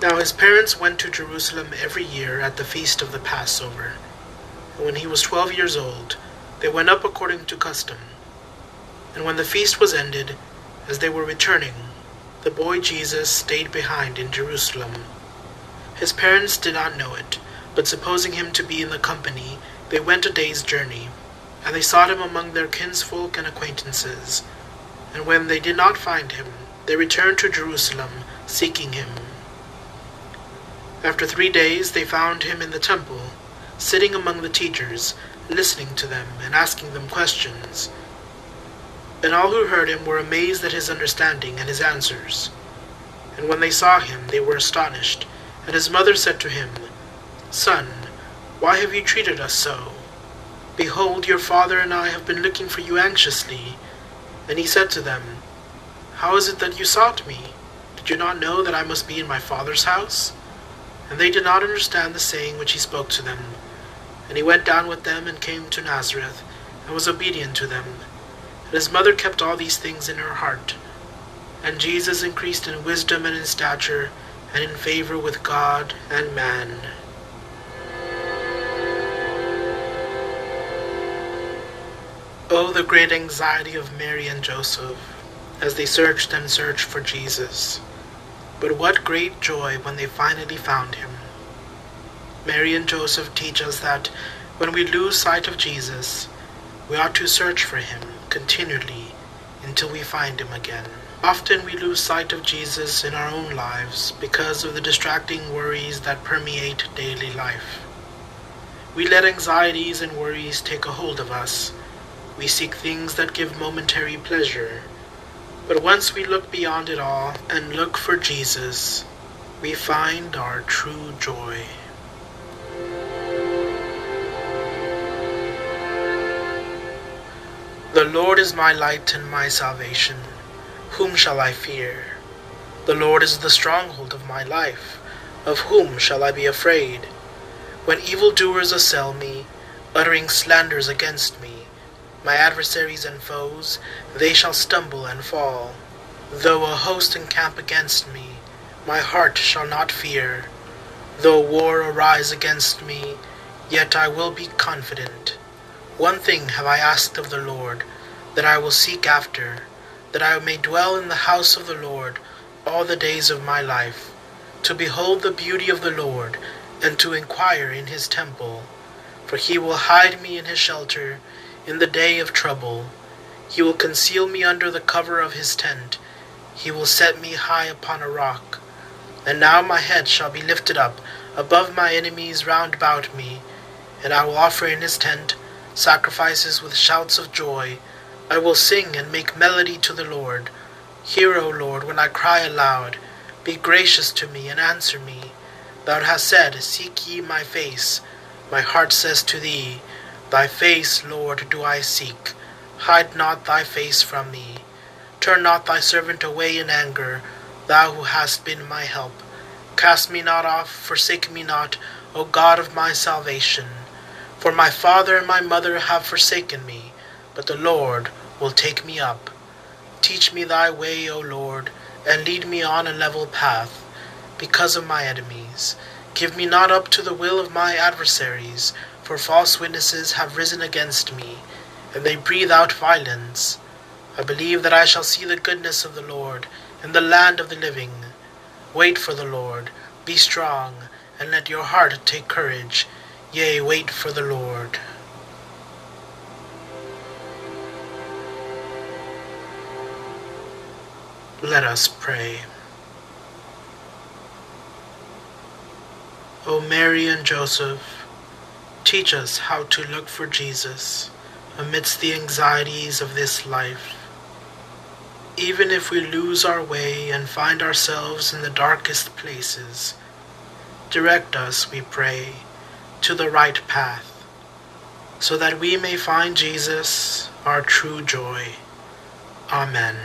Now his parents went to Jerusalem every year at the feast of the Passover. And when he was twelve years old, they went up according to custom. And when the feast was ended, as they were returning, the boy Jesus stayed behind in Jerusalem. His parents did not know it, but supposing him to be in the company, they went a day's journey. And they sought him among their kinsfolk and acquaintances. And when they did not find him, they returned to Jerusalem, seeking him. After three days they found him in the temple, sitting among the teachers, listening to them and asking them questions. And all who heard him were amazed at his understanding and his answers. And when they saw him, they were astonished. And his mother said to him, Son, why have you treated us so? Behold, your father and I have been looking for you anxiously. And he said to them, How is it that you sought me? Did you not know that I must be in my father's house? And they did not understand the saying which he spoke to them. And he went down with them and came to Nazareth, and was obedient to them. And his mother kept all these things in her heart. And Jesus increased in wisdom and in stature, and in favor with God and man. Oh, the great anxiety of Mary and Joseph as they searched and searched for Jesus. But what great joy when they finally found him. Mary and Joseph teach us that when we lose sight of Jesus, we ought to search for him continually until we find him again. Often we lose sight of Jesus in our own lives because of the distracting worries that permeate daily life. We let anxieties and worries take a hold of us we seek things that give momentary pleasure. But once we look beyond it all and look for Jesus, we find our true joy. The Lord is my light and my salvation. Whom shall I fear? The Lord is the stronghold of my life. Of whom shall I be afraid? When evildoers assail me, uttering slanders against me, my adversaries and foes, they shall stumble and fall. Though a host encamp against me, my heart shall not fear. Though war arise against me, yet I will be confident. One thing have I asked of the Lord, that I will seek after, that I may dwell in the house of the Lord all the days of my life, to behold the beauty of the Lord, and to inquire in his temple. For he will hide me in his shelter in the day of trouble. He will conceal me under the cover of his tent. He will set me high upon a rock. And now my head shall be lifted up above my enemies round about me, and I will offer in his tent sacrifices with shouts of joy. I will sing and make melody to the Lord. Hear, O Lord, when I cry aloud. Be gracious to me and answer me. Thou hast said, Seek ye my face. My heart says to thee, Thy face, Lord, do I seek. Hide not thy face from me. Turn not thy servant away in anger, thou who hast been my help. Cast me not off, forsake me not, O God of my salvation. For my father and my mother have forsaken me, but the Lord will take me up. Teach me thy way, O Lord, and lead me on a level path, because of my enemies. Give me not up to the will of my adversaries, for false witnesses have risen against me, and they breathe out violence. I believe that I shall see the goodness of the Lord in the land of the living. Wait for the Lord, be strong, and let your heart take courage. Yea, wait for the Lord. Let us pray. O Mary and Joseph, Teach us how to look for Jesus amidst the anxieties of this life. Even if we lose our way and find ourselves in the darkest places, direct us, we pray, to the right path, so that we may find Jesus, our true joy. Amen.